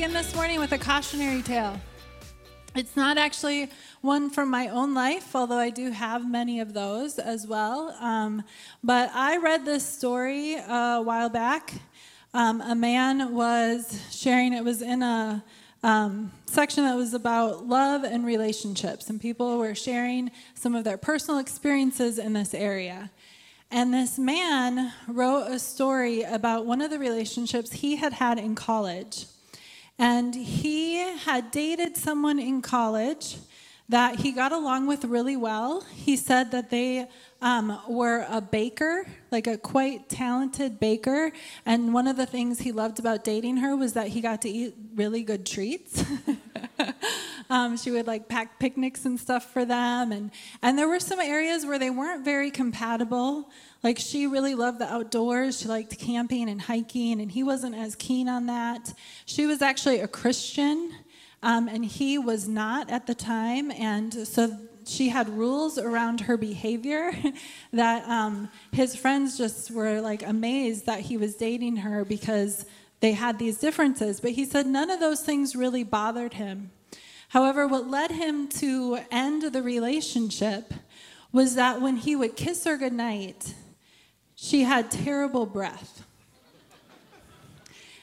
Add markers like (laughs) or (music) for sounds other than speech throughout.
begin this morning with a cautionary tale. It's not actually one from my own life, although I do have many of those as well. Um, but I read this story a while back. Um, a man was sharing, it was in a um, section that was about love and relationships, and people were sharing some of their personal experiences in this area. And this man wrote a story about one of the relationships he had had in college. And he had dated someone in college that he got along with really well. He said that they um, were a baker, like a quite talented baker. And one of the things he loved about dating her was that he got to eat really good treats. (laughs) um, she would like pack picnics and stuff for them. And, and there were some areas where they weren't very compatible. Like she really loved the outdoors. She liked camping and hiking, and he wasn't as keen on that. She was actually a Christian, um, and he was not at the time. And so she had rules around her behavior (laughs) that um, his friends just were like amazed that he was dating her because they had these differences. But he said none of those things really bothered him. However, what led him to end the relationship was that when he would kiss her goodnight, she had terrible breath.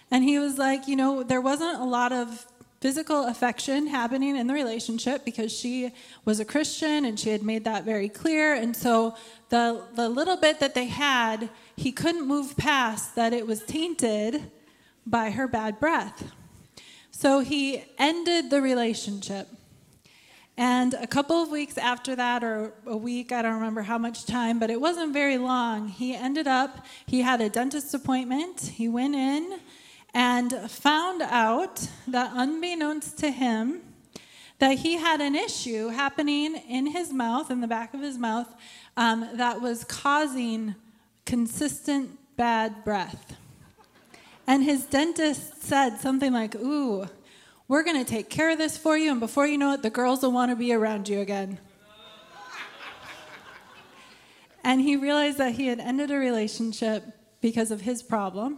And he was like, you know, there wasn't a lot of physical affection happening in the relationship because she was a Christian and she had made that very clear. And so the, the little bit that they had, he couldn't move past that it was tainted by her bad breath. So he ended the relationship. And a couple of weeks after that, or a week, I don't remember how much time, but it wasn't very long, he ended up, he had a dentist appointment. He went in and found out that, unbeknownst to him, that he had an issue happening in his mouth, in the back of his mouth, um, that was causing consistent bad breath. And his dentist said something like, Ooh, we're going to take care of this for you, and before you know it, the girls will want to be around you again. and he realized that he had ended a relationship because of his problem,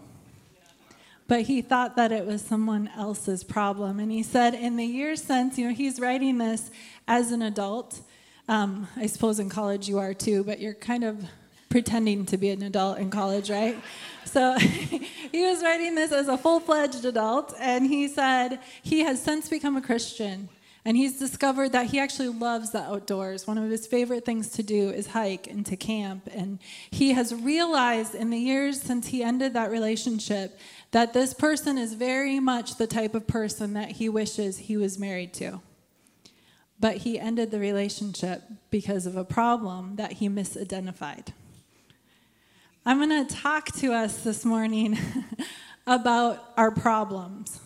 but he thought that it was someone else's problem. And he said, in the years since, you know, he's writing this as an adult. Um, I suppose in college you are too, but you're kind of pretending to be an adult in college, right? So (laughs) he was writing this as a full fledged adult, and he said he has since become a Christian. And he's discovered that he actually loves the outdoors. One of his favorite things to do is hike and to camp. And he has realized in the years since he ended that relationship that this person is very much the type of person that he wishes he was married to. But he ended the relationship because of a problem that he misidentified. I'm going to talk to us this morning (laughs) about our problems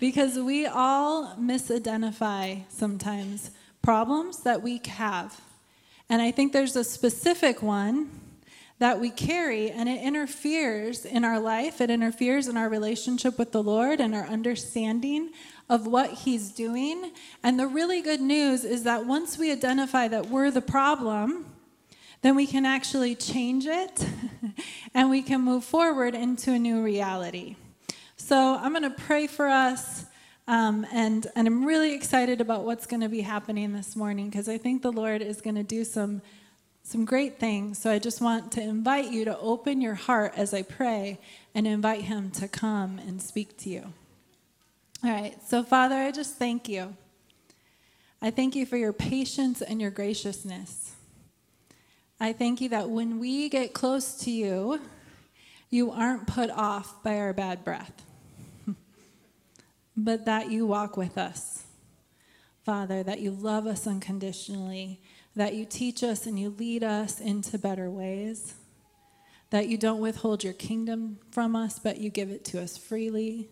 because we all misidentify sometimes problems that we have. And I think there's a specific one that we carry, and it interferes in our life. It interferes in our relationship with the Lord and our understanding of what He's doing. And the really good news is that once we identify that we're the problem, then we can actually change it (laughs) and we can move forward into a new reality. So I'm going to pray for us. Um, and, and I'm really excited about what's going to be happening this morning because I think the Lord is going to do some, some great things. So I just want to invite you to open your heart as I pray and invite Him to come and speak to you. All right, so Father, I just thank you. I thank you for your patience and your graciousness. I thank you that when we get close to you, you aren't put off by our bad breath, (laughs) but that you walk with us. Father, that you love us unconditionally, that you teach us and you lead us into better ways, that you don't withhold your kingdom from us, but you give it to us freely.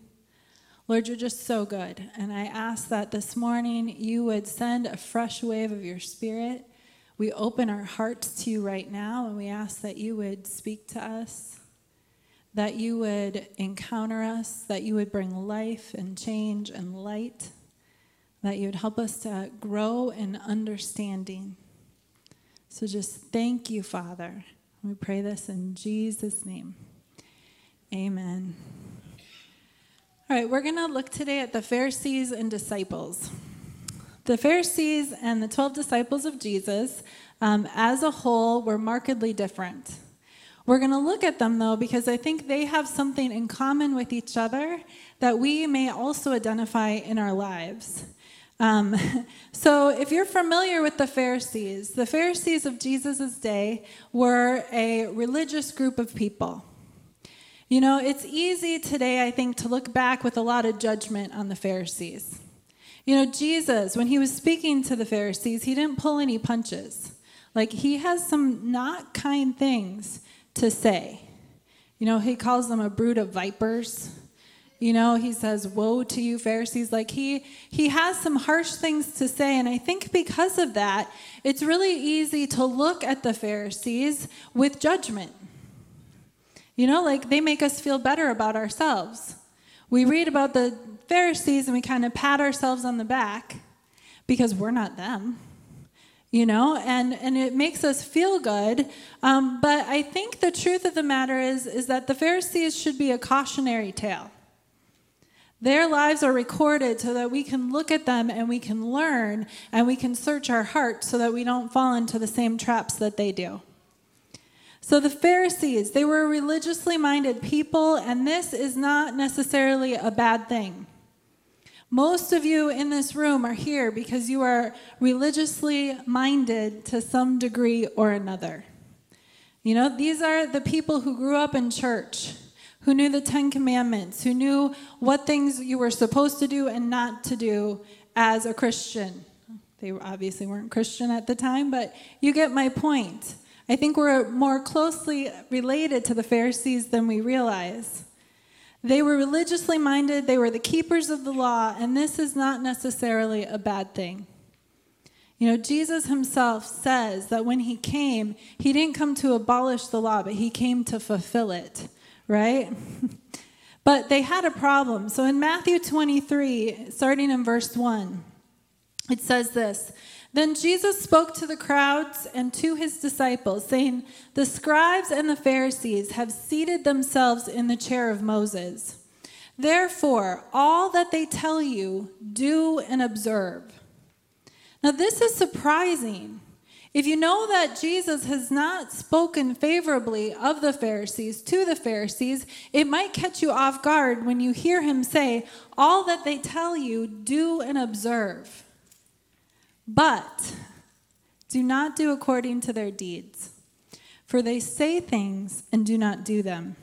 Lord, you're just so good. And I ask that this morning you would send a fresh wave of your spirit we open our hearts to you right now and we ask that you would speak to us, that you would encounter us, that you would bring life and change and light, that you would help us to grow in understanding. So just thank you, Father. We pray this in Jesus' name. Amen. All right, we're going to look today at the Pharisees and disciples. The Pharisees and the 12 disciples of Jesus, um, as a whole, were markedly different. We're going to look at them, though, because I think they have something in common with each other that we may also identify in our lives. Um, (laughs) so, if you're familiar with the Pharisees, the Pharisees of Jesus' day were a religious group of people. You know, it's easy today, I think, to look back with a lot of judgment on the Pharisees. You know, Jesus, when he was speaking to the Pharisees, he didn't pull any punches. Like, he has some not kind things to say. You know, he calls them a brood of vipers. You know, he says, "Woe to you, Pharisees!" Like he he has some harsh things to say, and I think because of that, it's really easy to look at the Pharisees with judgment. You know, like they make us feel better about ourselves. We read about the Pharisees and we kind of pat ourselves on the back because we're not them, you know, and, and it makes us feel good. Um, but I think the truth of the matter is, is that the Pharisees should be a cautionary tale. Their lives are recorded so that we can look at them and we can learn and we can search our hearts so that we don't fall into the same traps that they do. So the Pharisees, they were religiously minded people, and this is not necessarily a bad thing. Most of you in this room are here because you are religiously minded to some degree or another. You know, these are the people who grew up in church, who knew the Ten Commandments, who knew what things you were supposed to do and not to do as a Christian. They obviously weren't Christian at the time, but you get my point. I think we're more closely related to the Pharisees than we realize. They were religiously minded, they were the keepers of the law, and this is not necessarily a bad thing. You know, Jesus himself says that when he came, he didn't come to abolish the law, but he came to fulfill it, right? (laughs) but they had a problem. So in Matthew 23, starting in verse 1, it says this then Jesus spoke to the crowds and to his disciples, saying, The scribes and the Pharisees have seated themselves in the chair of Moses. Therefore, all that they tell you, do and observe. Now, this is surprising. If you know that Jesus has not spoken favorably of the Pharisees to the Pharisees, it might catch you off guard when you hear him say, All that they tell you, do and observe. But do not do according to their deeds, for they say things and do not do them.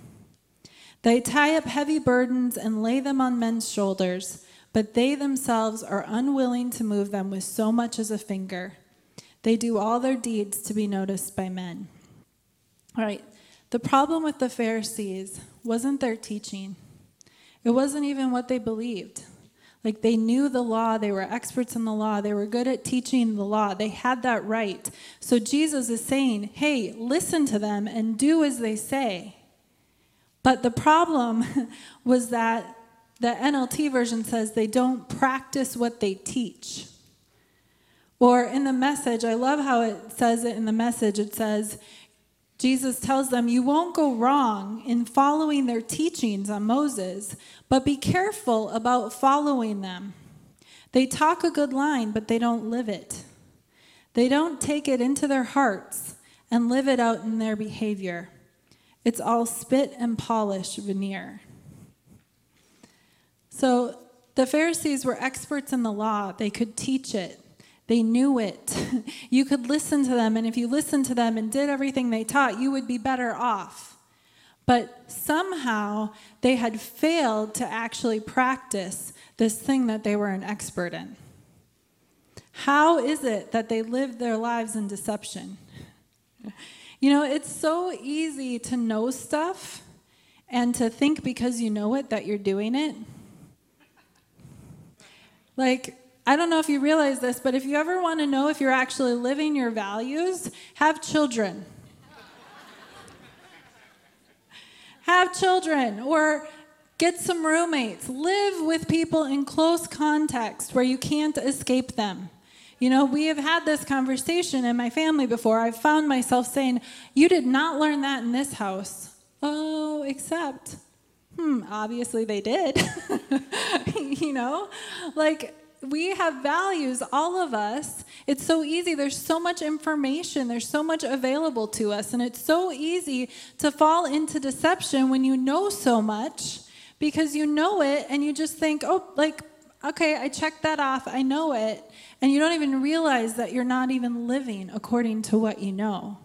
They tie up heavy burdens and lay them on men's shoulders, but they themselves are unwilling to move them with so much as a finger. They do all their deeds to be noticed by men. All right, the problem with the Pharisees wasn't their teaching, it wasn't even what they believed. Like they knew the law, they were experts in the law, they were good at teaching the law, they had that right. So Jesus is saying, hey, listen to them and do as they say. But the problem (laughs) was that the NLT version says they don't practice what they teach. Or in the message, I love how it says it in the message. It says, Jesus tells them, You won't go wrong in following their teachings on Moses, but be careful about following them. They talk a good line, but they don't live it. They don't take it into their hearts and live it out in their behavior. It's all spit and polish veneer. So the Pharisees were experts in the law, they could teach it. They knew it. (laughs) you could listen to them, and if you listened to them and did everything they taught, you would be better off. But somehow they had failed to actually practice this thing that they were an expert in. How is it that they lived their lives in deception? You know, it's so easy to know stuff and to think because you know it that you're doing it. Like, I don't know if you realize this, but if you ever want to know if you're actually living your values, have children. have children or get some roommates. Live with people in close context where you can't escape them. You know, we have had this conversation in my family before. I've found myself saying, You did not learn that in this house. Oh, except, hmm, obviously they did. (laughs) you know, like we have values, all of us. It's so easy. There's so much information, there's so much available to us, and it's so easy to fall into deception when you know so much because you know it and you just think, oh, like, okay, I checked that off, I know it. And you don't even realize that you're not even living according to what you know.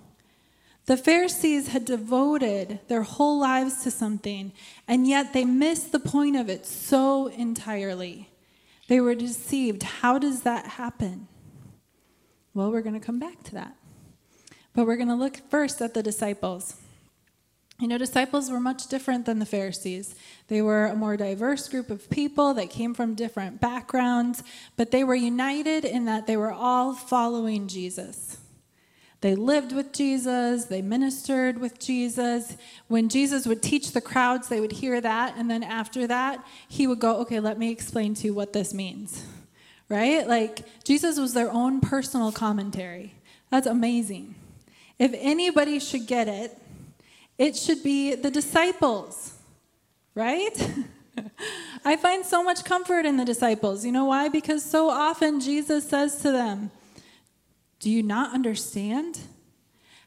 The Pharisees had devoted their whole lives to something, and yet they missed the point of it so entirely. They were deceived. How does that happen? Well, we're going to come back to that. But we're going to look first at the disciples. You know, disciples were much different than the Pharisees. They were a more diverse group of people that came from different backgrounds, but they were united in that they were all following Jesus. They lived with Jesus, they ministered with Jesus. When Jesus would teach the crowds, they would hear that, and then after that, he would go, Okay, let me explain to you what this means. Right? Like, Jesus was their own personal commentary. That's amazing. If anybody should get it, it should be the disciples, right? (laughs) I find so much comfort in the disciples. You know why? Because so often Jesus says to them, Do you not understand?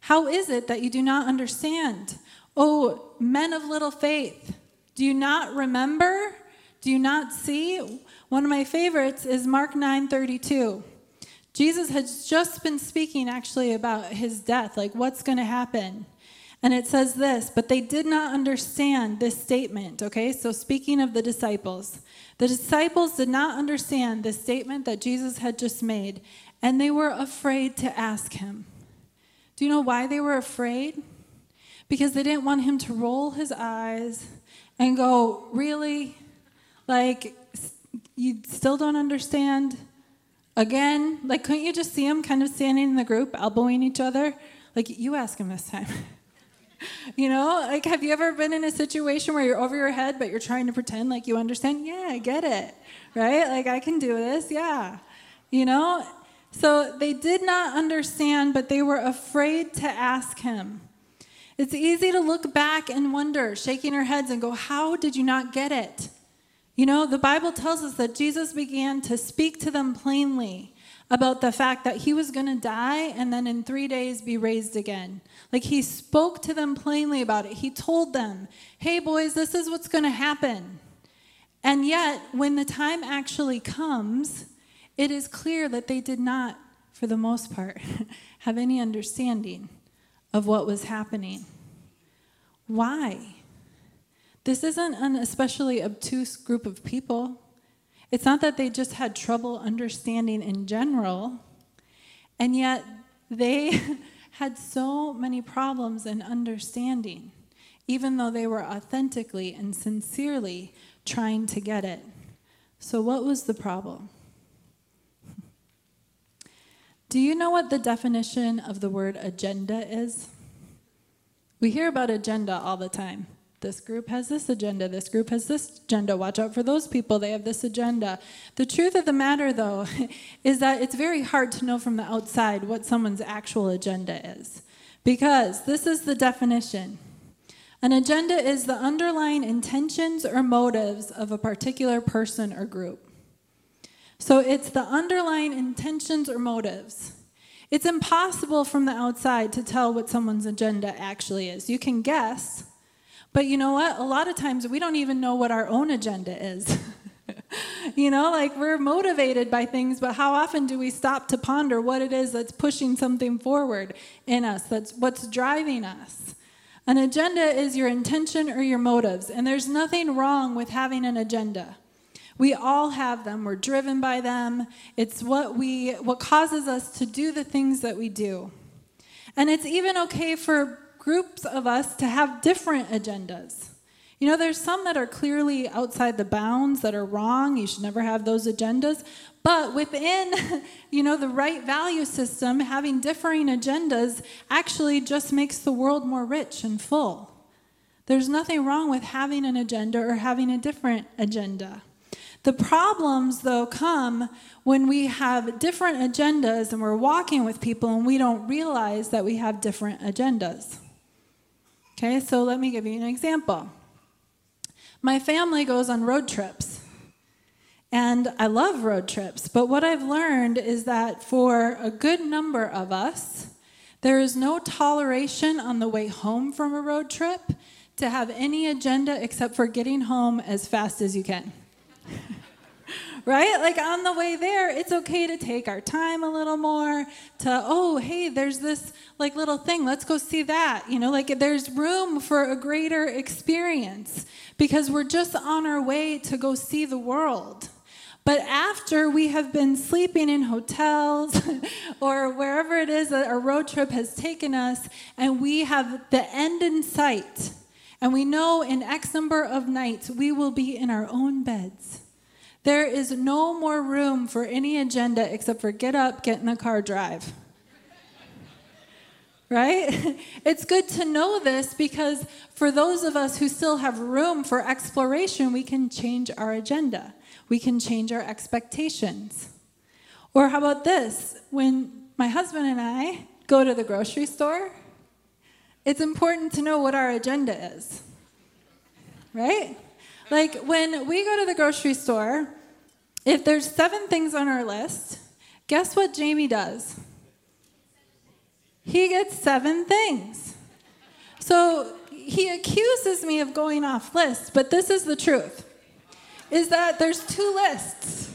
How is it that you do not understand? Oh, men of little faith, do you not remember? Do you not see? One of my favorites is Mark 9:32. Jesus has just been speaking actually about his death, like what's going to happen. And it says this, but they did not understand this statement, okay? So speaking of the disciples, the disciples did not understand the statement that Jesus had just made, and they were afraid to ask him. Do you know why they were afraid? Because they didn't want him to roll his eyes and go, Really? Like, you still don't understand? Again? Like, couldn't you just see him kind of standing in the group, elbowing each other? Like, you ask him this time. (laughs) you know, like have you ever been in a situation where you're over your head, but you're trying to pretend like you understand? Yeah, I get it, right? Like I can do this, yeah. You know? So they did not understand, but they were afraid to ask him. It's easy to look back and wonder, shaking our heads and go, How did you not get it? You know, the Bible tells us that Jesus began to speak to them plainly about the fact that he was going to die and then in three days be raised again. Like he spoke to them plainly about it. He told them, hey, boys, this is what's going to happen. And yet, when the time actually comes, it is clear that they did not, for the most part, (laughs) have any understanding of what was happening. Why? This isn't an especially obtuse group of people. It's not that they just had trouble understanding in general, and yet they (laughs) had so many problems in understanding, even though they were authentically and sincerely trying to get it. So, what was the problem? Do you know what the definition of the word agenda is? We hear about agenda all the time. This group has this agenda. This group has this agenda. Watch out for those people. They have this agenda. The truth of the matter, though, (laughs) is that it's very hard to know from the outside what someone's actual agenda is. Because this is the definition an agenda is the underlying intentions or motives of a particular person or group. So it's the underlying intentions or motives. It's impossible from the outside to tell what someone's agenda actually is. You can guess but you know what? A lot of times we don't even know what our own agenda is. (laughs) you know, like we're motivated by things, but how often do we stop to ponder what it is that's pushing something forward in us, that's what's driving us? An agenda is your intention or your motives, and there's nothing wrong with having an agenda. We all have them. We're driven by them. It's what we what causes us to do the things that we do. And it's even okay for groups of us to have different agendas. You know, there's some that are clearly outside the bounds that are wrong. You should never have those agendas. But within, (laughs) you know, the right value system, having differing agendas actually just makes the world more rich and full. There's nothing wrong with having an agenda or having a different agenda. The problems, though, come when we have different agendas and we're walking with people and we don't realize that we have different agendas. Okay, so let me give you an example. My family goes on road trips. And I love road trips, but what I've learned is that for a good number of us, there is no toleration on the way home from a road trip to have any agenda except for getting home as fast as you can. (laughs) right? Like on the way there, it's okay to take our time a little more to, oh, hey, there's this like little thing, let's go see that. You know, like there's room for a greater experience because we're just on our way to go see the world. But after we have been sleeping in hotels (laughs) or wherever it is that our road trip has taken us, and we have the end in sight, and we know in X number of nights we will be in our own beds. There is no more room for any agenda except for get up, get in the car, drive. right? (laughs) It's good to know this because for those of us who still have room for exploration, we can change our agenda we can change our expectations. Or how about this? When my husband and I go to the grocery store, it's important to know what our agenda is. Right? Like when we go to the grocery store, if there's seven things on our list, guess what Jamie does? He gets seven things. So he accuses me of going off list, but this is the truth is that there's two lists.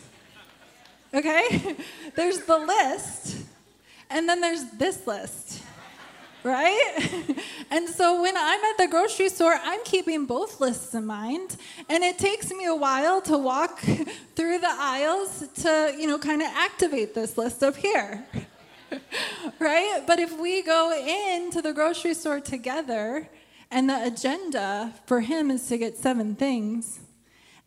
Okay? (laughs) there's the list, and then there's this list. Right? (laughs) and so when I'm at the grocery store, I'm keeping both lists in mind. And it takes me a while to walk (laughs) through the aisles to, you know, kind of activate this list up here. (laughs) right? But if we go into the grocery store together and the agenda for him is to get seven things,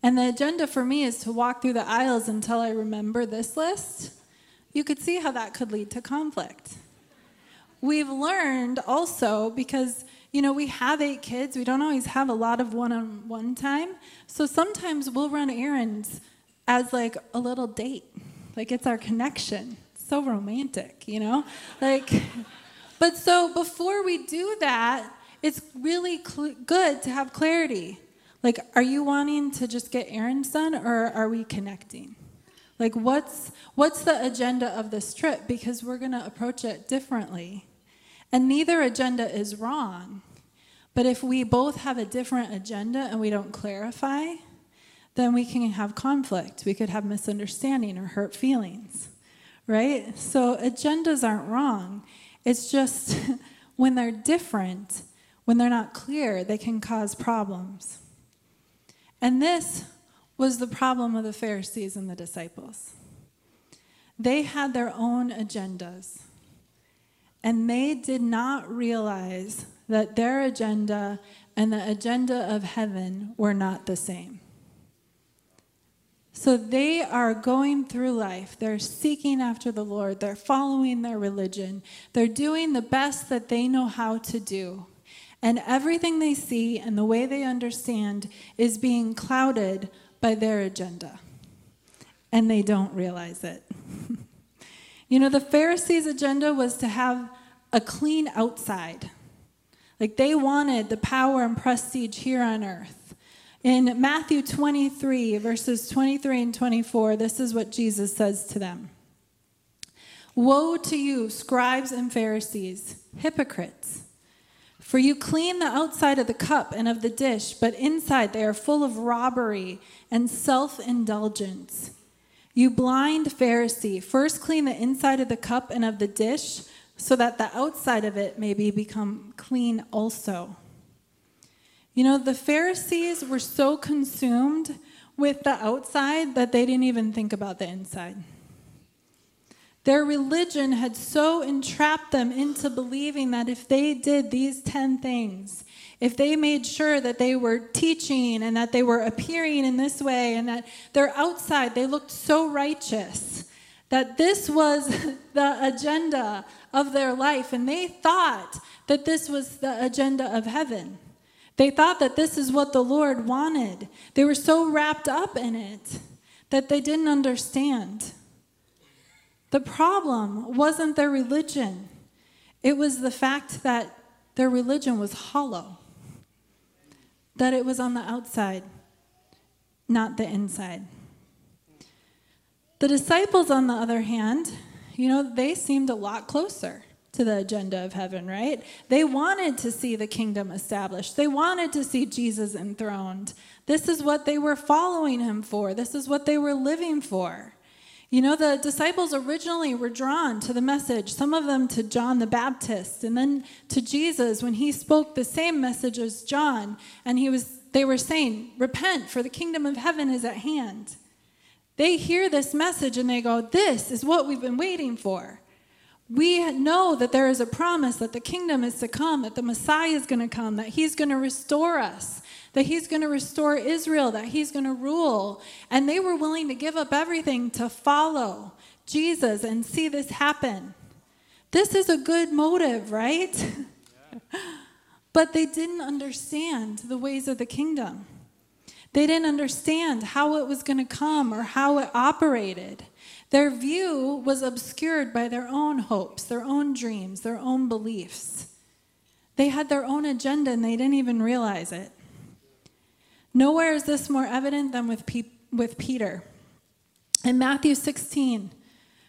and the agenda for me is to walk through the aisles until I remember this list. You could see how that could lead to conflict. We've learned also because, you know, we have eight kids, we don't always have a lot of one on one time. So sometimes we'll run errands as like a little date, like it's our connection. so romantic, you know? Like, (laughs) but so before we do that, it's really cl- good to have clarity. Like, are you wanting to just get errands done or are we connecting? Like, what's, what's the agenda of this trip? Because we're going to approach it differently. And neither agenda is wrong. But if we both have a different agenda and we don't clarify, then we can have conflict. We could have misunderstanding or hurt feelings, right? So agendas aren't wrong. It's just (laughs) when they're different, when they're not clear, they can cause problems. And this was the problem of the Pharisees and the disciples. They had their own agendas, and they did not realize that their agenda and the agenda of heaven were not the same. So they are going through life. They're seeking after the Lord. They're following their religion. They're doing the best that they know how to do. And everything they see and the way they understand is being clouded by their agenda. And they don't realize it. (laughs) you know, the Pharisees' agenda was to have a clean outside. Like they wanted the power and prestige here on earth. In Matthew 23, verses 23 and 24, this is what Jesus says to them Woe to you, scribes and Pharisees, hypocrites! For you clean the outside of the cup and of the dish, but inside they are full of robbery and self indulgence. You blind Pharisee, first clean the inside of the cup and of the dish, so that the outside of it may be become clean also. You know, the Pharisees were so consumed with the outside that they didn't even think about the inside. Their religion had so entrapped them into believing that if they did these 10 things, if they made sure that they were teaching and that they were appearing in this way and that they're outside, they looked so righteous, that this was (laughs) the agenda of their life. And they thought that this was the agenda of heaven. They thought that this is what the Lord wanted. They were so wrapped up in it that they didn't understand. The problem wasn't their religion, it was the fact that their religion was hollow, that it was on the outside, not the inside. The disciples, on the other hand, you know, they seemed a lot closer to the agenda of heaven, right? They wanted to see the kingdom established. They wanted to see Jesus enthroned. This is what they were following him for. This is what they were living for. You know, the disciples originally were drawn to the message, some of them to John the Baptist, and then to Jesus when he spoke the same message as John, and he was they were saying, "Repent, for the kingdom of heaven is at hand." They hear this message and they go, "This is what we've been waiting for." We know that there is a promise that the kingdom is to come, that the Messiah is going to come, that he's going to restore us, that he's going to restore Israel, that he's going to rule. And they were willing to give up everything to follow Jesus and see this happen. This is a good motive, right? Yeah. (laughs) but they didn't understand the ways of the kingdom. They didn't understand how it was going to come or how it operated. Their view was obscured by their own hopes, their own dreams, their own beliefs. They had their own agenda and they didn't even realize it. Nowhere is this more evident than with, Pe- with Peter. In Matthew 16,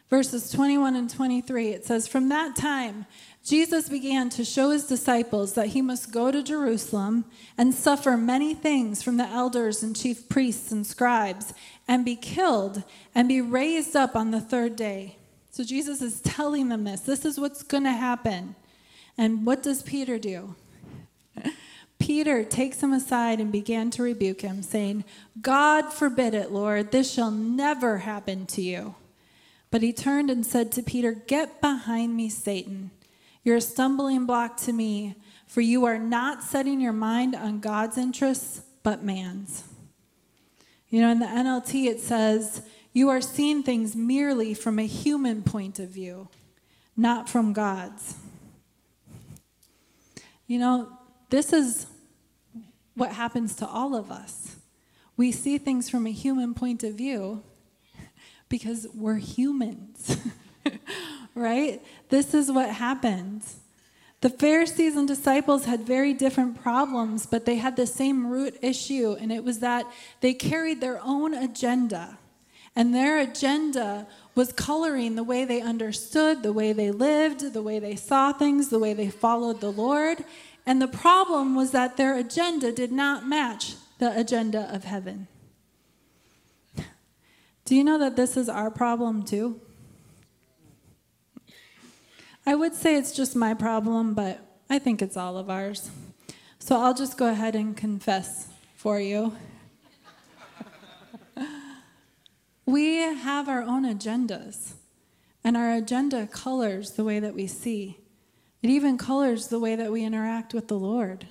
verses 21 and 23, it says, From that time, Jesus began to show his disciples that he must go to Jerusalem and suffer many things from the elders and chief priests and scribes and be killed and be raised up on the third day. So Jesus is telling them this. This is what's going to happen. And what does Peter do? Peter takes him aside and began to rebuke him, saying, God forbid it, Lord, this shall never happen to you. But he turned and said to Peter, Get behind me, Satan. You're a stumbling block to me, for you are not setting your mind on God's interests, but man's. You know, in the NLT, it says, You are seeing things merely from a human point of view, not from God's. You know, this is what happens to all of us. We see things from a human point of view (laughs) because we're humans. (laughs) right? This is what happens. The Pharisees and disciples had very different problems, but they had the same root issue, and it was that they carried their own agenda. And their agenda was coloring the way they understood, the way they lived, the way they saw things, the way they followed the Lord. And the problem was that their agenda did not match the agenda of heaven. Do you know that this is our problem too? I would say it's just my problem, but I think it's all of ours. So I'll just go ahead and confess for you. (laughs) we have our own agendas, and our agenda colors the way that we see. It even colors the way that we interact with the Lord,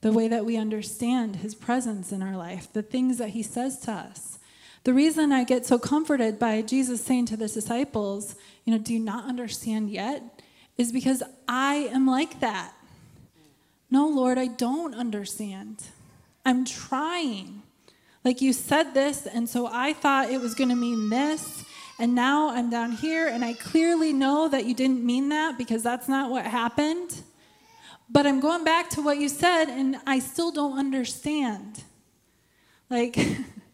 the way that we understand His presence in our life, the things that He says to us. The reason I get so comforted by Jesus saying to the disciples, you know, do you not understand yet? is because I am like that. No, Lord, I don't understand. I'm trying. Like you said this, and so I thought it was going to mean this, and now I'm down here, and I clearly know that you didn't mean that because that's not what happened. But I'm going back to what you said, and I still don't understand. Like,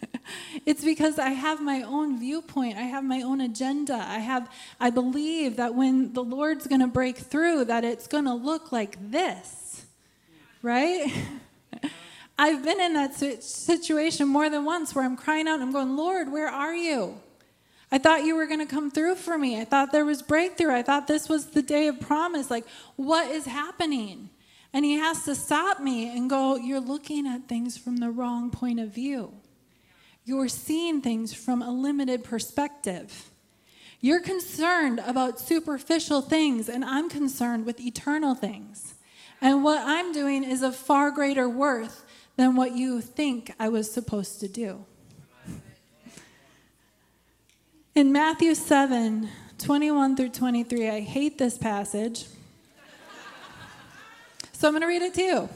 (laughs) it's because I have my own viewpoint. I have my own agenda. I have I believe that when the Lord's going to break through that it's going to look like this. Right? (laughs) I've been in that situation more than once where I'm crying out and I'm going, "Lord, where are you?" I thought you were going to come through for me. I thought there was breakthrough. I thought this was the day of promise. Like, what is happening? And he has to stop me and go, You're looking at things from the wrong point of view. You're seeing things from a limited perspective. You're concerned about superficial things, and I'm concerned with eternal things. And what I'm doing is of far greater worth than what you think I was supposed to do. In Matthew 7 21 through 23, I hate this passage. So I'm going to read it to you.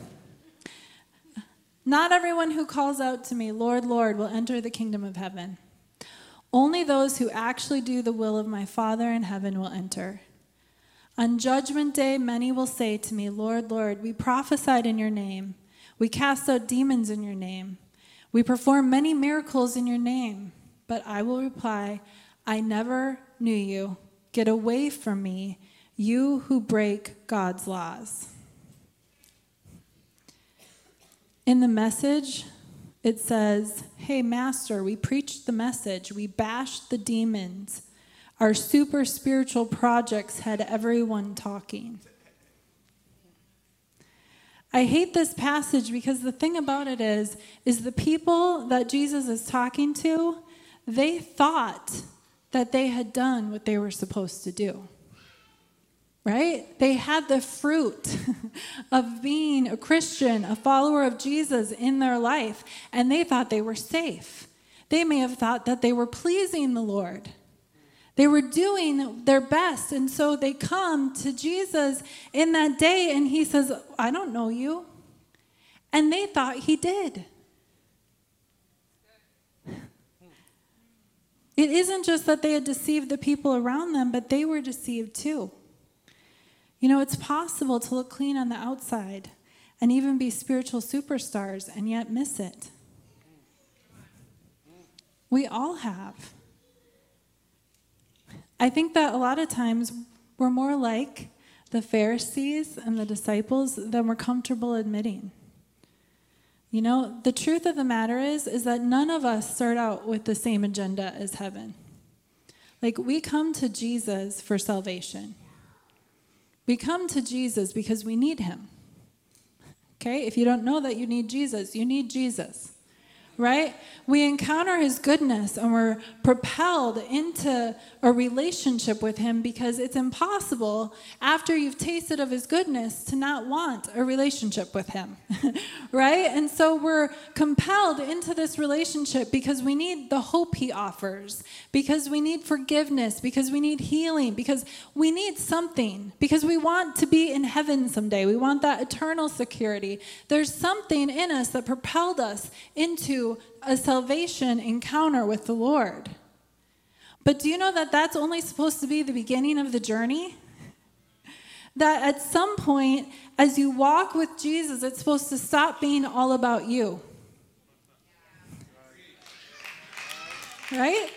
Not everyone who calls out to me, Lord, Lord, will enter the kingdom of heaven. Only those who actually do the will of my Father in heaven will enter. On judgment day, many will say to me, Lord, Lord, we prophesied in your name. We cast out demons in your name. We performed many miracles in your name. But I will reply, I never knew you. Get away from me, you who break God's laws. In the message, it says, Hey, Master, we preached the message, we bashed the demons. Our super spiritual projects had everyone talking. I hate this passage because the thing about it is is the people that Jesus is talking to, they thought that they had done what they were supposed to do. Right? They had the fruit (laughs) of being a Christian, a follower of Jesus in their life, and they thought they were safe. They may have thought that they were pleasing the Lord. They were doing their best. And so they come to Jesus in that day, and he says, I don't know you. And they thought he did. It isn't just that they had deceived the people around them, but they were deceived too. You know, it's possible to look clean on the outside and even be spiritual superstars and yet miss it. We all have. I think that a lot of times we're more like the Pharisees and the disciples than we're comfortable admitting. You know, the truth of the matter is is that none of us start out with the same agenda as heaven. Like we come to Jesus for salvation. We come to Jesus because we need him. Okay? If you don't know that you need Jesus, you need Jesus right? We encounter his goodness and we're propelled into a relationship with him because it's impossible after you've tasted of his goodness to not want a relationship with him, (laughs) right? And so we're compelled into this relationship because we need the hope he offers, because we need forgiveness, because we need healing, because we need something, because we want to be in heaven someday. We want that eternal security. There's something in us that propelled us into a salvation encounter with the Lord. But do you know that that's only supposed to be the beginning of the journey? That at some point, as you walk with Jesus, it's supposed to stop being all about you. Right?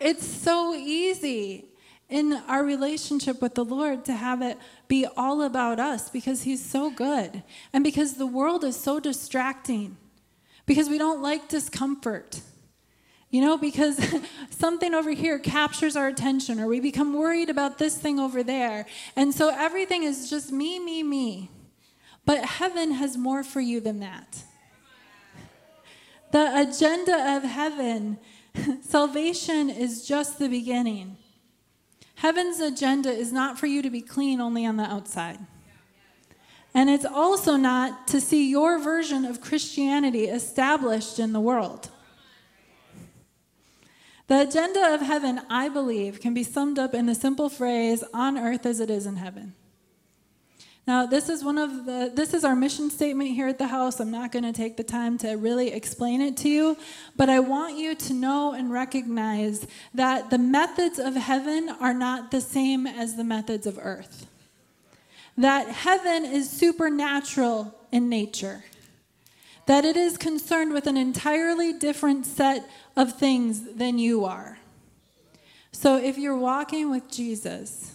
It's so easy in our relationship with the Lord to have it be all about us because He's so good and because the world is so distracting because we don't like discomfort. You know, because (laughs) something over here captures our attention, or we become worried about this thing over there. And so everything is just me, me, me. But heaven has more for you than that. The agenda of heaven, (laughs) salvation is just the beginning. Heaven's agenda is not for you to be clean only on the outside. And it's also not to see your version of Christianity established in the world. The agenda of heaven, I believe, can be summed up in the simple phrase on earth as it is in heaven. Now, this is one of the this is our mission statement here at the house. I'm not going to take the time to really explain it to you, but I want you to know and recognize that the methods of heaven are not the same as the methods of earth that heaven is supernatural in nature, that it is concerned with an entirely different set of things than you are. So if you're walking with Jesus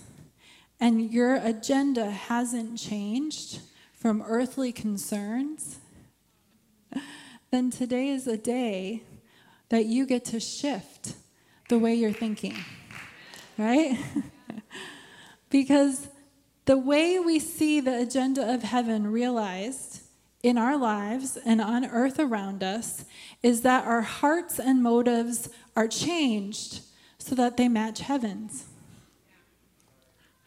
and your agenda hasn't changed from earthly concerns, then today is a day that you get to shift the way you're thinking, right? (laughs) because the way we see the agenda of heaven realized in our lives and on earth around us is that our hearts and motives are changed so that they match heaven's.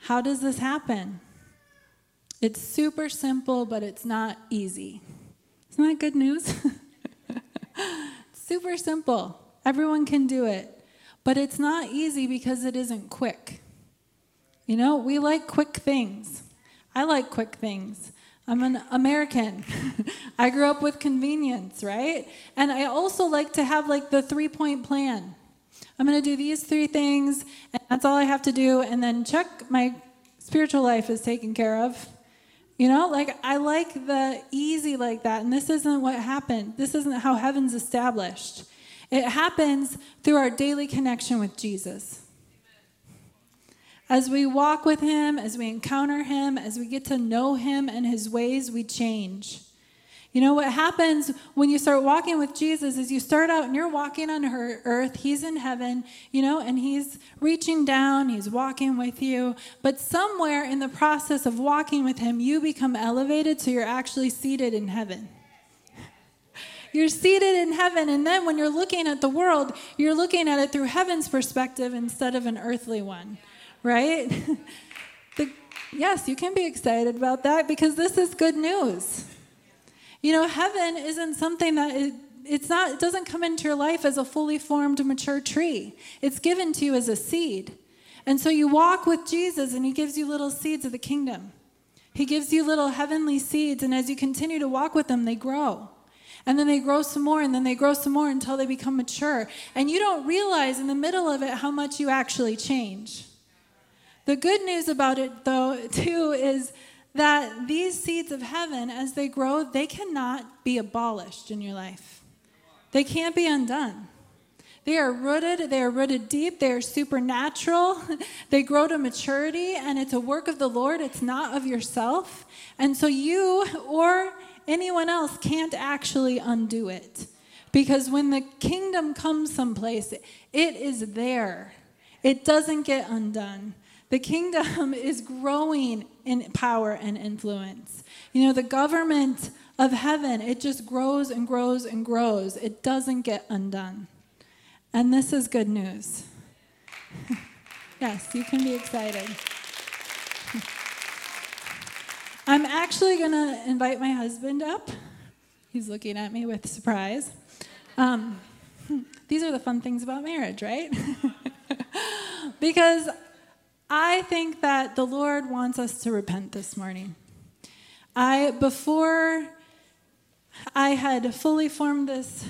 How does this happen? It's super simple, but it's not easy. Isn't that good news? (laughs) super simple. Everyone can do it. But it's not easy because it isn't quick. You know, we like quick things. I like quick things. I'm an American. (laughs) I grew up with convenience, right? And I also like to have like the three point plan. I'm going to do these three things, and that's all I have to do, and then check my spiritual life is taken care of. You know, like I like the easy like that, and this isn't what happened. This isn't how heaven's established. It happens through our daily connection with Jesus. As we walk with Him, as we encounter Him, as we get to know Him and His ways, we change. You know what happens when you start walking with Jesus is you start out and you're walking on earth, he's in heaven, you know, and he's reaching down, he's walking with you, but somewhere in the process of walking with him, you become elevated so you're actually seated in heaven. You're seated in heaven, and then when you're looking at the world, you're looking at it through heaven's perspective instead of an earthly one, right? (laughs) the, yes, you can be excited about that because this is good news. You know, heaven isn't something that it, it's not it doesn't come into your life as a fully formed mature tree. It's given to you as a seed. And so you walk with Jesus and he gives you little seeds of the kingdom. He gives you little heavenly seeds and as you continue to walk with them they grow. And then they grow some more, and then they grow some more until they become mature. And you don't realize in the middle of it how much you actually change. The good news about it, though, (laughs) too, is that these seeds of heaven, as they grow, they cannot be abolished in your life. They can't be undone. They are rooted, they are rooted deep, they are supernatural. (laughs) they grow to maturity, and it's a work of the Lord, it's not of yourself. And so you or anyone else can't actually undo it. Because when the kingdom comes someplace, it is there. It doesn't get undone. The kingdom (laughs) is growing in power and influence. You know, the government of heaven, it just grows and grows and grows. It doesn't get undone. And this is good news. (laughs) yes, you can be excited. (laughs) I'm actually going to invite my husband up. He's looking at me with surprise. Um, these are the fun things about marriage, right? because I think that the Lord wants us to repent this morning. I before I had fully formed this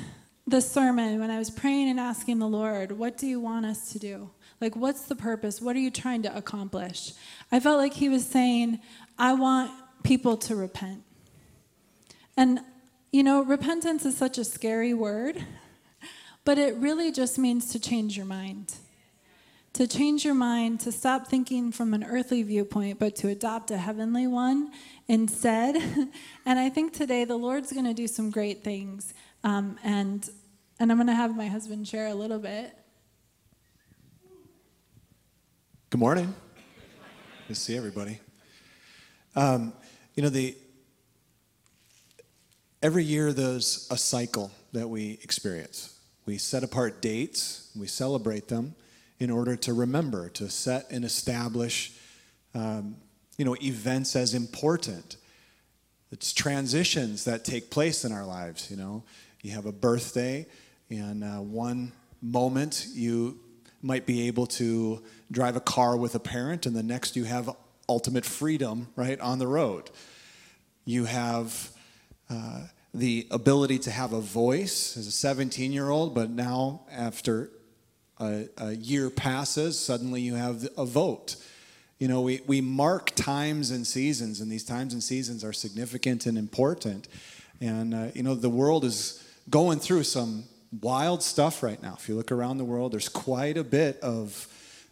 this sermon when I was praying and asking the Lord, what do you want us to do? Like what's the purpose? What are you trying to accomplish? I felt like he was saying, I want people to repent. And you know, repentance is such a scary word, but it really just means to change your mind to change your mind, to stop thinking from an earthly viewpoint, but to adopt a heavenly one instead. (laughs) and I think today the Lord's going to do some great things. Um, and, and I'm going to have my husband share a little bit. Good morning. Good to see everybody. Um, you know, the every year there's a cycle that we experience. We set apart dates, we celebrate them, in order to remember, to set and establish, um, you know, events as important. It's transitions that take place in our lives. You know, you have a birthday, and uh, one moment you might be able to drive a car with a parent, and the next you have ultimate freedom, right, on the road. You have uh, the ability to have a voice as a 17 year old, but now after a, a year passes, suddenly you have a vote. You know, we, we mark times and seasons, and these times and seasons are significant and important. And, uh, you know, the world is going through some wild stuff right now. If you look around the world, there's quite a bit of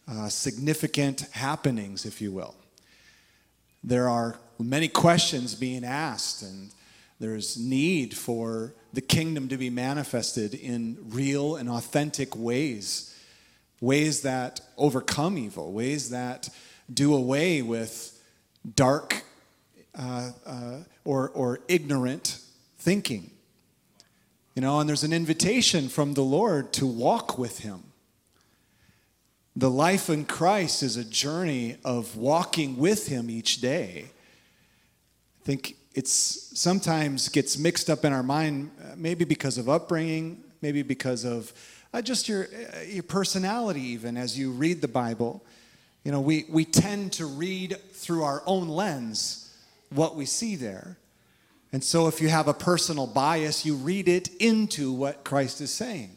uh, significant happenings, if you will. There are many questions being asked, and there's need for the kingdom to be manifested in real and authentic ways ways that overcome evil, ways that do away with dark uh, uh, or, or ignorant thinking. You know, and there's an invitation from the Lord to walk with Him. The life in Christ is a journey of walking with Him each day. I think it's sometimes gets mixed up in our mind, uh, maybe because of upbringing, maybe because of uh, just your, uh, your personality, even as you read the Bible. You know, we, we tend to read through our own lens what we see there. And so if you have a personal bias, you read it into what Christ is saying.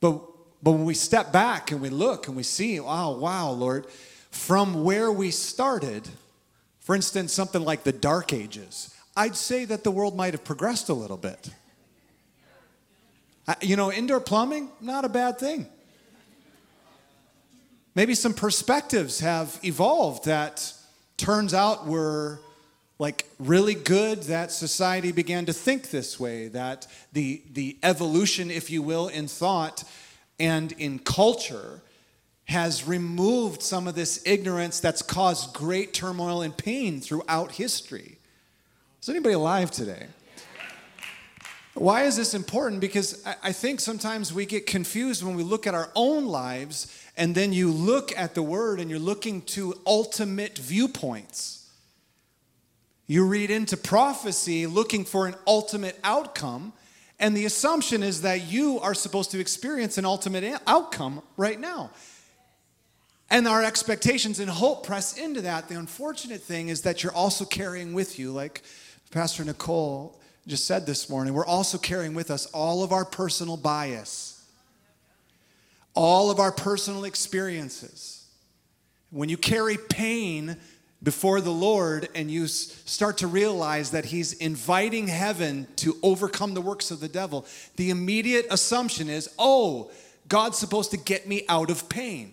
But, but when we step back and we look and we see, wow, wow, Lord, from where we started, for instance, something like the Dark Ages, I'd say that the world might have progressed a little bit. You know, indoor plumbing, not a bad thing. Maybe some perspectives have evolved that turns out were like really good that society began to think this way, that the, the evolution, if you will, in thought and in culture has removed some of this ignorance that's caused great turmoil and pain throughout history. Is anybody alive today? Why is this important? Because I think sometimes we get confused when we look at our own lives and then you look at the word and you're looking to ultimate viewpoints. You read into prophecy looking for an ultimate outcome, and the assumption is that you are supposed to experience an ultimate outcome right now. And our expectations and hope press into that. The unfortunate thing is that you're also carrying with you, like Pastor Nicole just said this morning, we're also carrying with us all of our personal bias, all of our personal experiences. When you carry pain before the Lord and you start to realize that He's inviting heaven to overcome the works of the devil, the immediate assumption is, oh, God's supposed to get me out of pain.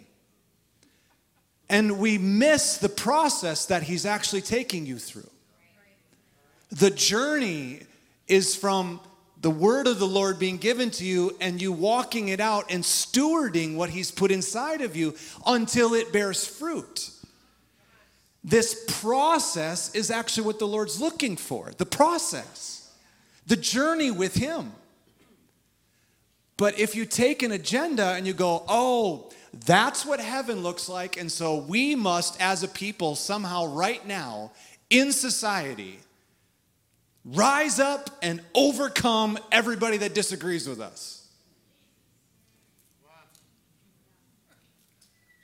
And we miss the process that He's actually taking you through. The journey is from the word of the Lord being given to you and you walking it out and stewarding what He's put inside of you until it bears fruit. This process is actually what the Lord's looking for the process, the journey with Him. But if you take an agenda and you go, oh, that's what heaven looks like, and so we must, as a people, somehow right now in society, rise up and overcome everybody that disagrees with us.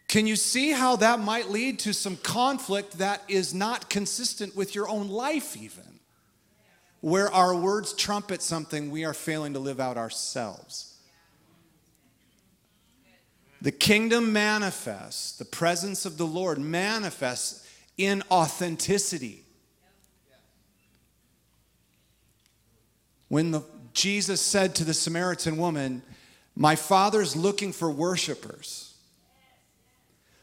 Can you see how that might lead to some conflict that is not consistent with your own life, even? Where our words trumpet something we are failing to live out ourselves. The kingdom manifests, the presence of the Lord manifests in authenticity. When the, Jesus said to the Samaritan woman, My Father's looking for worshipers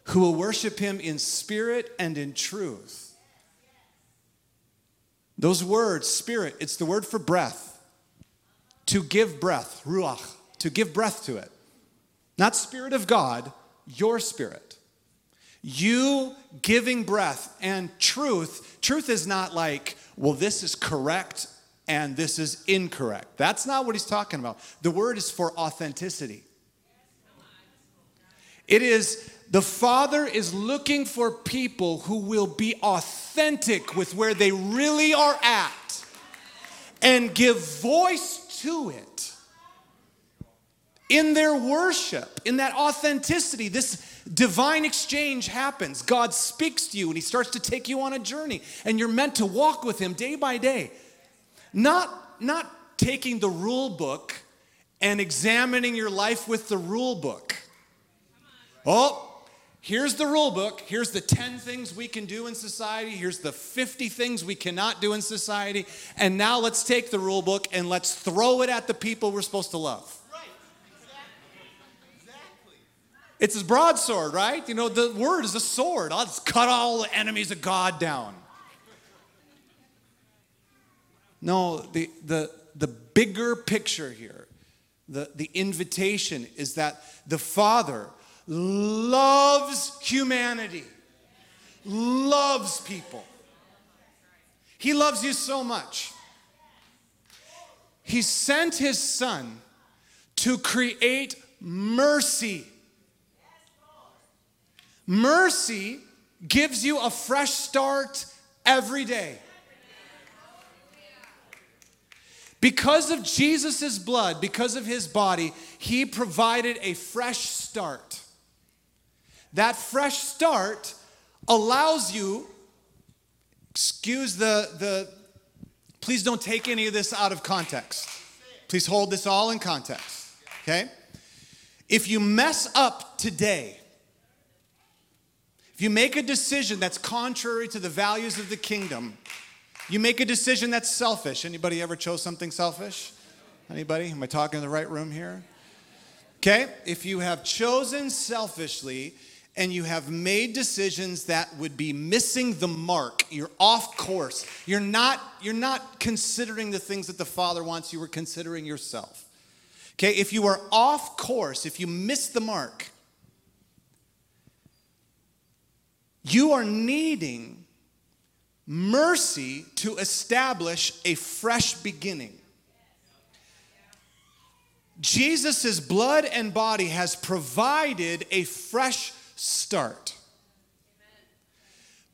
who will worship him in spirit and in truth. Those words, spirit, it's the word for breath. To give breath, ruach, to give breath to it. Not spirit of God, your spirit. You giving breath and truth. Truth is not like, well, this is correct and this is incorrect. That's not what he's talking about. The word is for authenticity. It is the Father is looking for people who will be authentic with where they really are at and give voice to it in their worship, in that authenticity. This divine exchange happens. God speaks to you and He starts to take you on a journey, and you're meant to walk with Him day by day. Not, not taking the rule book and examining your life with the rule book. Oh, here's the rule book. Here's the 10 things we can do in society. Here's the 50 things we cannot do in society. And now let's take the rule book and let's throw it at the people we're supposed to love. Right. Exactly. It's a broadsword, right? You know, the word is a sword. Let's cut all the enemies of God down. No, the, the, the bigger picture here, the, the invitation is that the Father loves humanity, loves people. He loves you so much. He sent his son to create mercy. Mercy gives you a fresh start every day. Because of Jesus' blood, because of his body, he provided a fresh start. That fresh start allows you, excuse the, the, please don't take any of this out of context. Please hold this all in context, okay? If you mess up today, if you make a decision that's contrary to the values of the kingdom, you make a decision that's selfish. Anybody ever chose something selfish? Anybody? Am I talking in the right room here? Okay, if you have chosen selfishly and you have made decisions that would be missing the mark, you're off course. You're not you're not considering the things that the Father wants, you were considering yourself. Okay, if you are off course, if you miss the mark, you are needing mercy to establish a fresh beginning. Jesus' blood and body has provided a fresh start.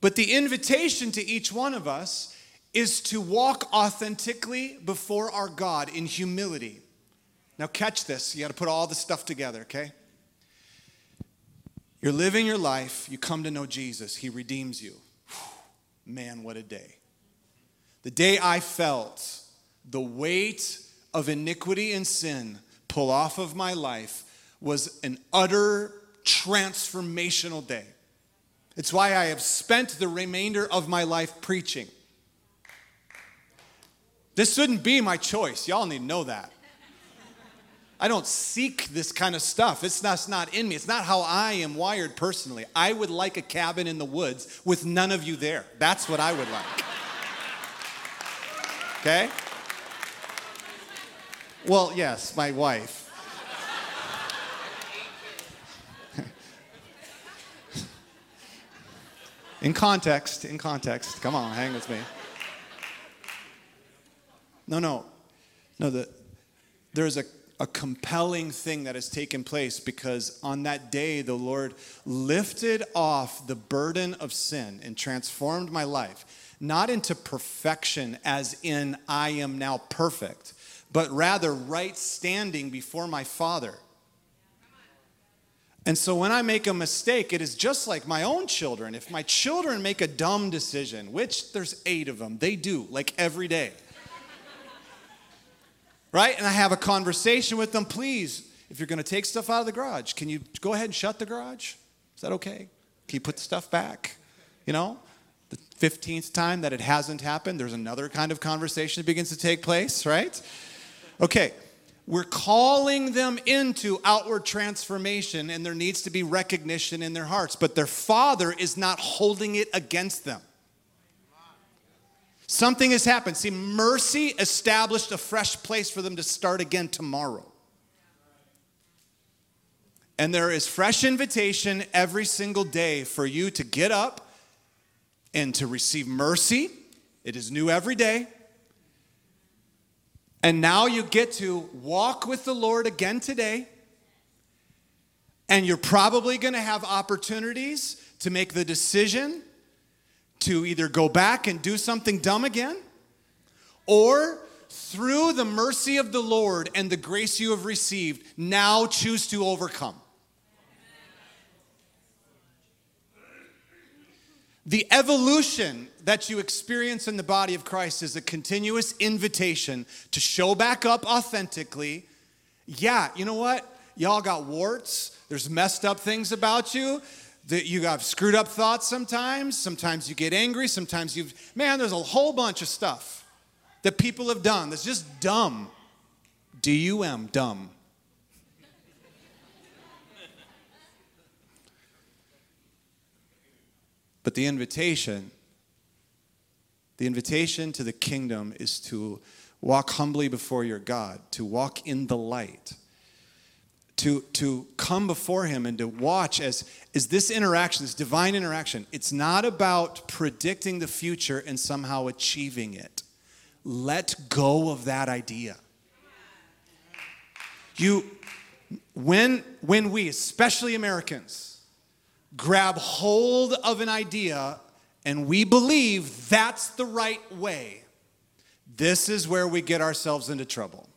But the invitation to each one of us is to walk authentically before our God in humility. Now, catch this. You got to put all the stuff together, okay? You're living your life, you come to know Jesus, He redeems you. Man, what a day. The day I felt the weight of iniquity and sin pull off of my life was an utter transformational day. It's why I have spent the remainder of my life preaching. This shouldn't be my choice. Y'all need to know that. I don't seek this kind of stuff. It's not, not in me. It's not how I am wired personally. I would like a cabin in the woods with none of you there. That's what I would like. Okay? Well, yes, my wife. (laughs) in context, in context. Come on, hang with me. No, no. No, the, there's a a compelling thing that has taken place because on that day the Lord lifted off the burden of sin and transformed my life, not into perfection as in I am now perfect, but rather right standing before my Father. And so when I make a mistake, it is just like my own children. If my children make a dumb decision, which there's eight of them, they do, like every day right? And I have a conversation with them. Please, if you're going to take stuff out of the garage, can you go ahead and shut the garage? Is that okay? Can you put the stuff back? You know, the 15th time that it hasn't happened, there's another kind of conversation that begins to take place, right? Okay, we're calling them into outward transformation, and there needs to be recognition in their hearts, but their father is not holding it against them. Something has happened. See, mercy established a fresh place for them to start again tomorrow. And there is fresh invitation every single day for you to get up and to receive mercy. It is new every day. And now you get to walk with the Lord again today. And you're probably going to have opportunities to make the decision to either go back and do something dumb again, or through the mercy of the Lord and the grace you have received, now choose to overcome. The evolution that you experience in the body of Christ is a continuous invitation to show back up authentically. Yeah, you know what? Y'all got warts, there's messed up things about you that you have screwed up thoughts sometimes. Sometimes you get angry. Sometimes you've, man, there's a whole bunch of stuff that people have done that's just dumb. D U M, dumb. But the invitation, the invitation to the kingdom is to walk humbly before your God, to walk in the light to, to come before him and to watch as, as this interaction, this divine interaction, it's not about predicting the future and somehow achieving it. Let go of that idea. You, when, when we, especially Americans, grab hold of an idea and we believe that's the right way, this is where we get ourselves into trouble.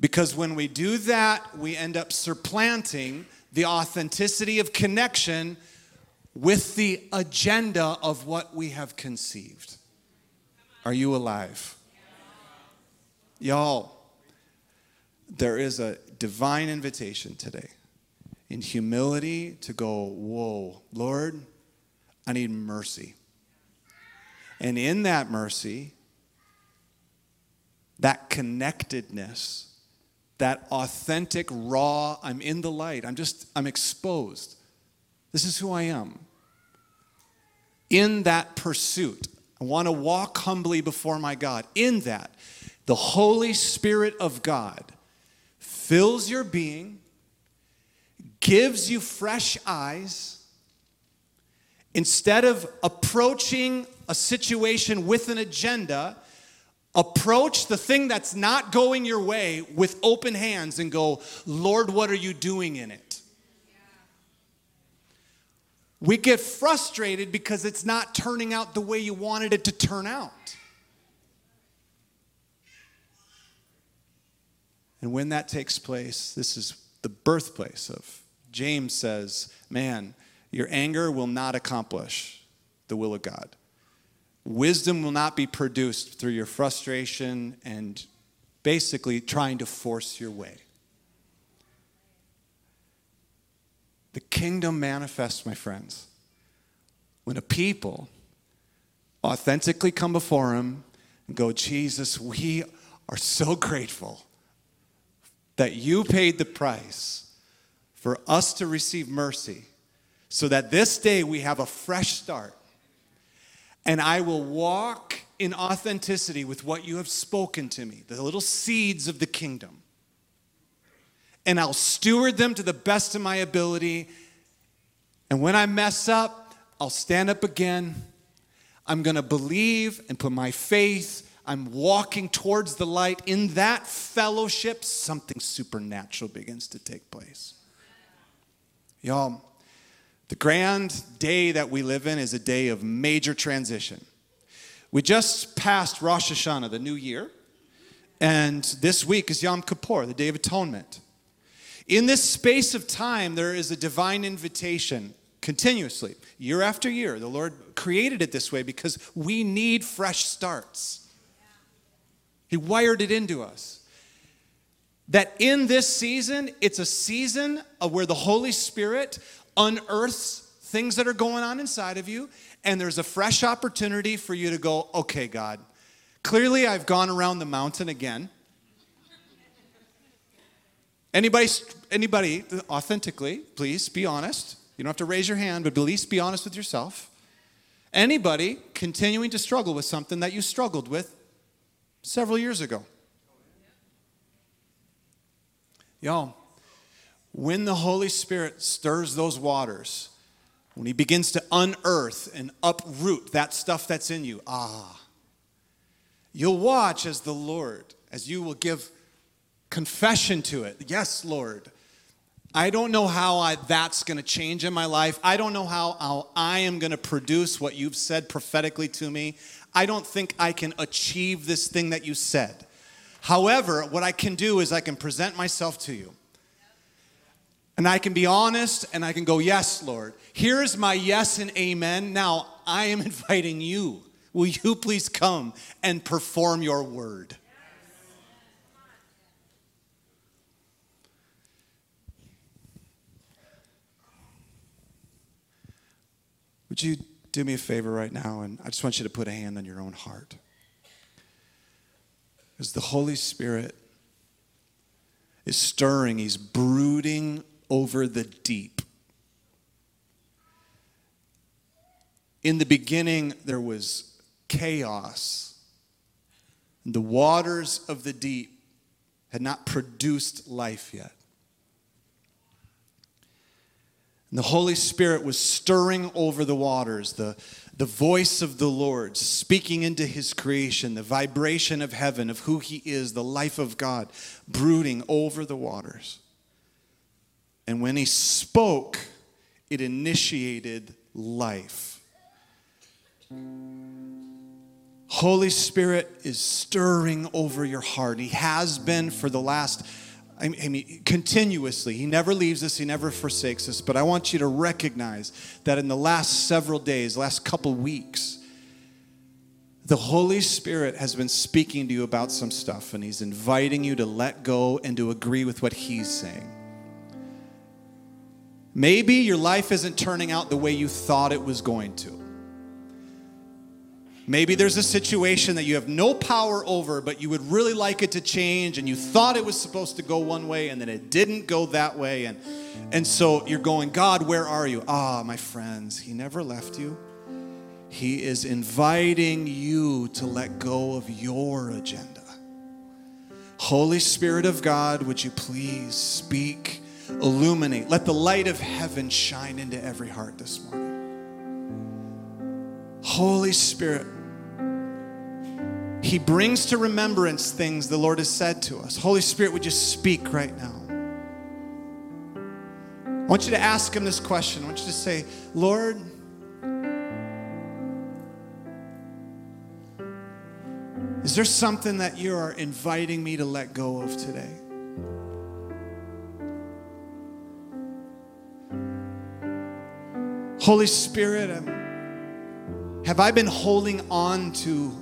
Because when we do that, we end up supplanting the authenticity of connection with the agenda of what we have conceived. Are you alive? Y'all, there is a divine invitation today in humility to go, Whoa, Lord, I need mercy. And in that mercy, that connectedness, that authentic, raw, I'm in the light, I'm just, I'm exposed. This is who I am. In that pursuit, I want to walk humbly before my God. In that, the Holy Spirit of God fills your being, gives you fresh eyes. Instead of approaching a situation with an agenda, approach the thing that's not going your way with open hands and go, Lord, what are you doing in it? We get frustrated because it's not turning out the way you wanted it to turn out. And when that takes place, this is the birthplace of James says, Man, your anger will not accomplish the will of God. Wisdom will not be produced through your frustration and basically trying to force your way. The kingdom manifests, my friends, when a people authentically come before Him and go, Jesus, we are so grateful that you paid the price for us to receive mercy so that this day we have a fresh start. And I will walk in authenticity with what you have spoken to me, the little seeds of the kingdom. And I'll steward them to the best of my ability. And when I mess up, I'll stand up again. I'm going to believe and put my faith I'm walking towards the light, in that fellowship, something supernatural begins to take place. Y'all, the grand day that we live in is a day of major transition. We just passed Rosh Hashanah, the new year, and this week is Yom Kippur, the Day of Atonement. In this space of time, there is a divine invitation continuously, year after year. The Lord created it this way because we need fresh starts. He wired it into us. That in this season, it's a season of where the Holy Spirit unearths things that are going on inside of you, and there's a fresh opportunity for you to go, okay, God, clearly I've gone around the mountain again. Anybody, anybody, authentically, please be honest. You don't have to raise your hand, but at least be honest with yourself. Anybody continuing to struggle with something that you struggled with several years ago. Y'all, when the Holy Spirit stirs those waters, when He begins to unearth and uproot that stuff that's in you, ah, you'll watch as the Lord, as you will give confession to it. Yes, Lord. I don't know how I, that's going to change in my life. I don't know how, how I am going to produce what you've said prophetically to me. I don't think I can achieve this thing that you said. However, what I can do is I can present myself to you. And I can be honest and I can go, Yes, Lord. Here's my yes and amen. Now I am (laughs) inviting you. Will you please come and perform your word? Would you do me a favor right now, and I just want you to put a hand on your own heart. As the Holy Spirit is stirring, He's brooding over the deep. In the beginning, there was chaos. The waters of the deep had not produced life yet. And the Holy Spirit was stirring over the waters, the, the voice of the Lord speaking into his creation, the vibration of heaven, of who he is, the life of God brooding over the waters. And when he spoke, it initiated life. Holy Spirit is stirring over your heart. He has been for the last, I mean, continuously. He never leaves us, He never forsakes us. But I want you to recognize that in the last several days, last couple weeks, the Holy Spirit has been speaking to you about some stuff, and He's inviting you to let go and to agree with what He's saying. Maybe your life isn't turning out the way you thought it was going to. Maybe there's a situation that you have no power over, but you would really like it to change, and you thought it was supposed to go one way, and then it didn't go that way. And, and so you're going, God, where are you? Ah, my friends, He never left you. He is inviting you to let go of your agenda. Holy Spirit of God, would you please speak, illuminate, let the light of heaven shine into every heart this morning. Holy Spirit, He brings to remembrance things the Lord has said to us. Holy Spirit, would you speak right now? I want you to ask Him this question. I want you to say, Lord, Is there something that you are inviting me to let go of today? Holy Spirit, um, have I been holding on to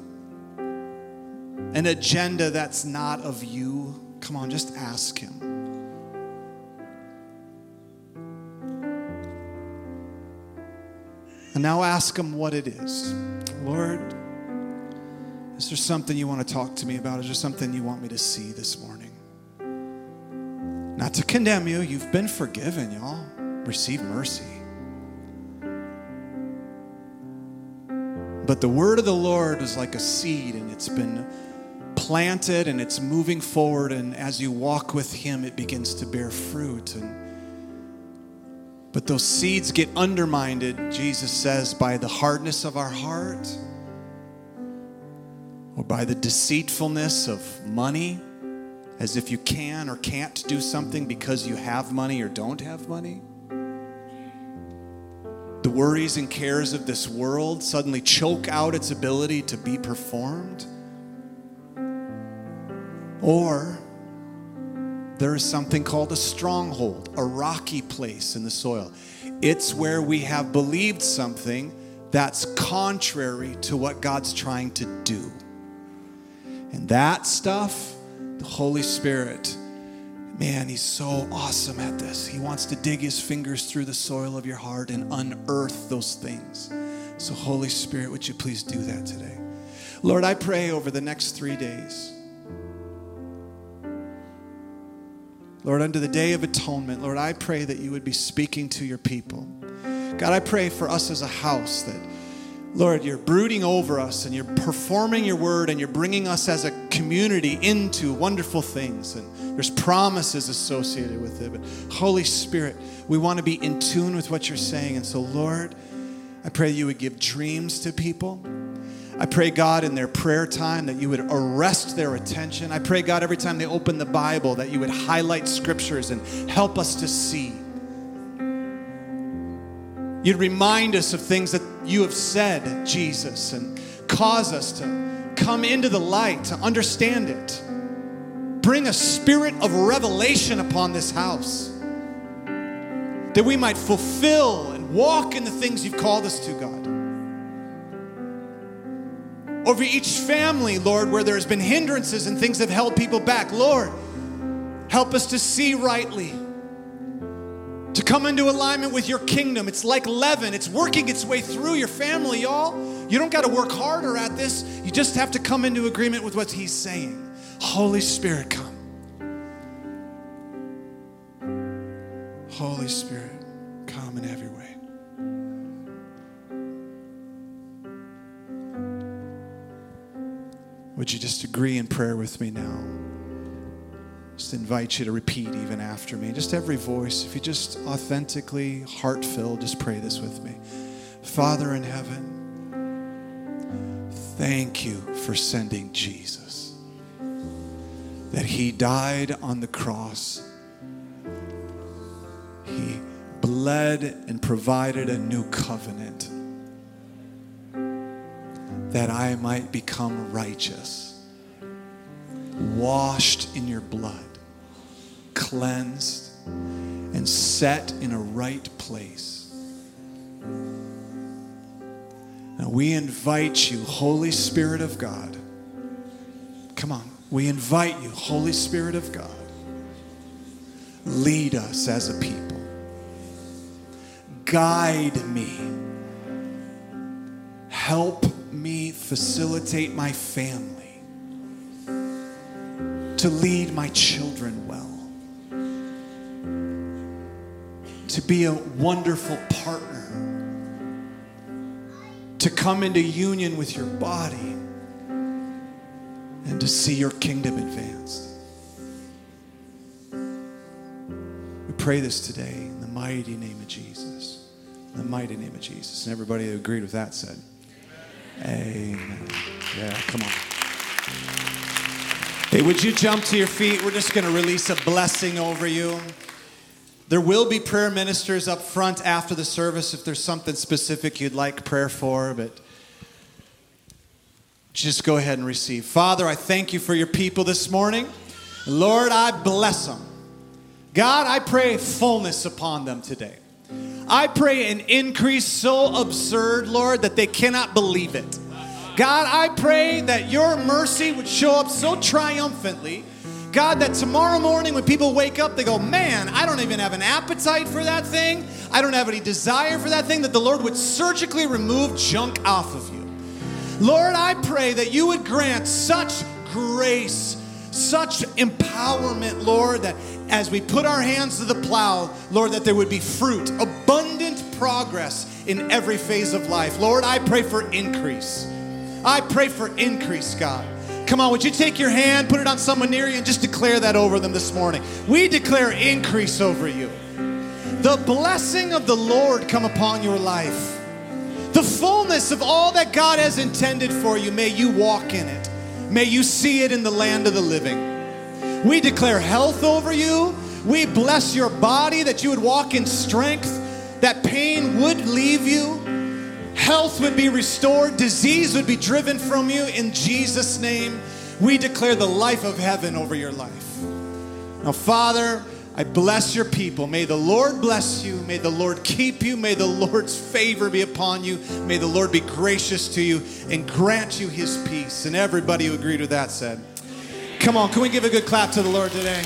an agenda that's not of you? Come on, just ask Him. And now ask Him what it is. Lord, is there something you want to talk to me about? Is there something you want me to see this morning? Not to condemn you, you've been forgiven, y'all. Receive mercy. But the word of the Lord is like a seed and it's been planted and it's moving forward. And as you walk with Him, it begins to bear fruit. And but those seeds get undermined, Jesus says, by the hardness of our heart or by the deceitfulness of money, as if you can or can't do something because you have money or don't have money. The worries and cares of this world suddenly choke out its ability to be performed. Or there is something called a stronghold, a rocky place in the soil. It's where we have believed something that's contrary to what God's trying to do. And that stuff, the Holy Spirit, man, He's so awesome at this. He wants to dig His fingers through the soil of your heart and unearth those things. So, Holy Spirit, would you please do that today? Lord, I pray over the next three days. Lord, under the day of atonement, Lord, I pray that you would be speaking to your people. God, I pray for us as a house that Lord, you're brooding over us and you're performing your word and you're bringing us as a community into wonderful things. And there's promises associated with it. But Holy Spirit, we want to be in tune with what you're saying. And so, Lord, I pray you would give dreams to people. I pray, God, in their prayer time that you would arrest their attention. I pray, God, every time they open the Bible that you would highlight scriptures and help us to see. You'd remind us of things that you have said, Jesus, and cause us to come into the light, to understand it. Bring a spirit of revelation upon this house that we might fulfill and walk in the things you've called us to, God. Over each family, Lord, where there's been hindrances and things have held people back, Lord, help us to see rightly to come into alignment with your kingdom. It's like leaven, it's working its way through your family, y'all. You don't got to work harder at this, you just have to come into agreement with what He's saying. Holy Spirit, come. Holy Spirit, come in every way. Would you just agree in prayer with me now? Just invite you to repeat even after me. Just every voice, if you just authentically, heart filled, just pray this with me. Father in heaven, thank you for sending Jesus, that he died on the cross. He bled and provided a new covenant that I might become righteous, washed in your blood, cleansed, and set in a right place. Now we invite you, Holy Spirit of God. Come on, we invite you, Holy Spirit of God. Lead us as a people. Guide me. Help me facilitate my family. To lead my children well. To be a wonderful partner. To come into union with your body and to see your kingdom advanced. We pray this today in the mighty name of Jesus. In the mighty name of Jesus. And everybody who agreed with that said, Amen. Yeah, come on. Hey, would you jump to your feet? We're just going to release a blessing over you. There will be prayer ministers up front after the service if there's something specific you'd like prayer for, but just go ahead and receive. Father, I thank you for your people this morning. Lord, I bless them. God, I pray fullness upon them today. I pray an increase so absurd, Lord, that they cannot believe it. God, I pray that your mercy would show up so triumphantly. God, that tomorrow morning when people wake up, they go, Man, I don't even have an appetite for that thing. I don't have any desire for that thing, that the Lord would surgically remove junk off of you. Lord, I pray that you would grant such grace, such empowerment, Lord, that as we put our hands to the plow, Lord, that there would be fruit, abundant progress in every phase of life. Lord, I pray for increase. I pray for increase, God. Come on, would you take your hand, put it on someone near you, and just declare that over them this morning? We declare increase over you. The blessing of the Lord come upon your life. The fullness of all that God has intended for you, may you walk in it. May you see it in the land of the living. We declare health over you. We bless your body that you would walk in strength, that pain would leave you, health would be restored, disease would be driven from you. In Jesus' name, we declare the life of heaven over your life. Now, Father, I bless your people. May the Lord bless you. May the Lord keep you. May the Lord's favor be upon you. May the Lord be gracious to you and grant you his peace. And everybody who agreed with that said, Come on, can we give a good clap to the Lord today?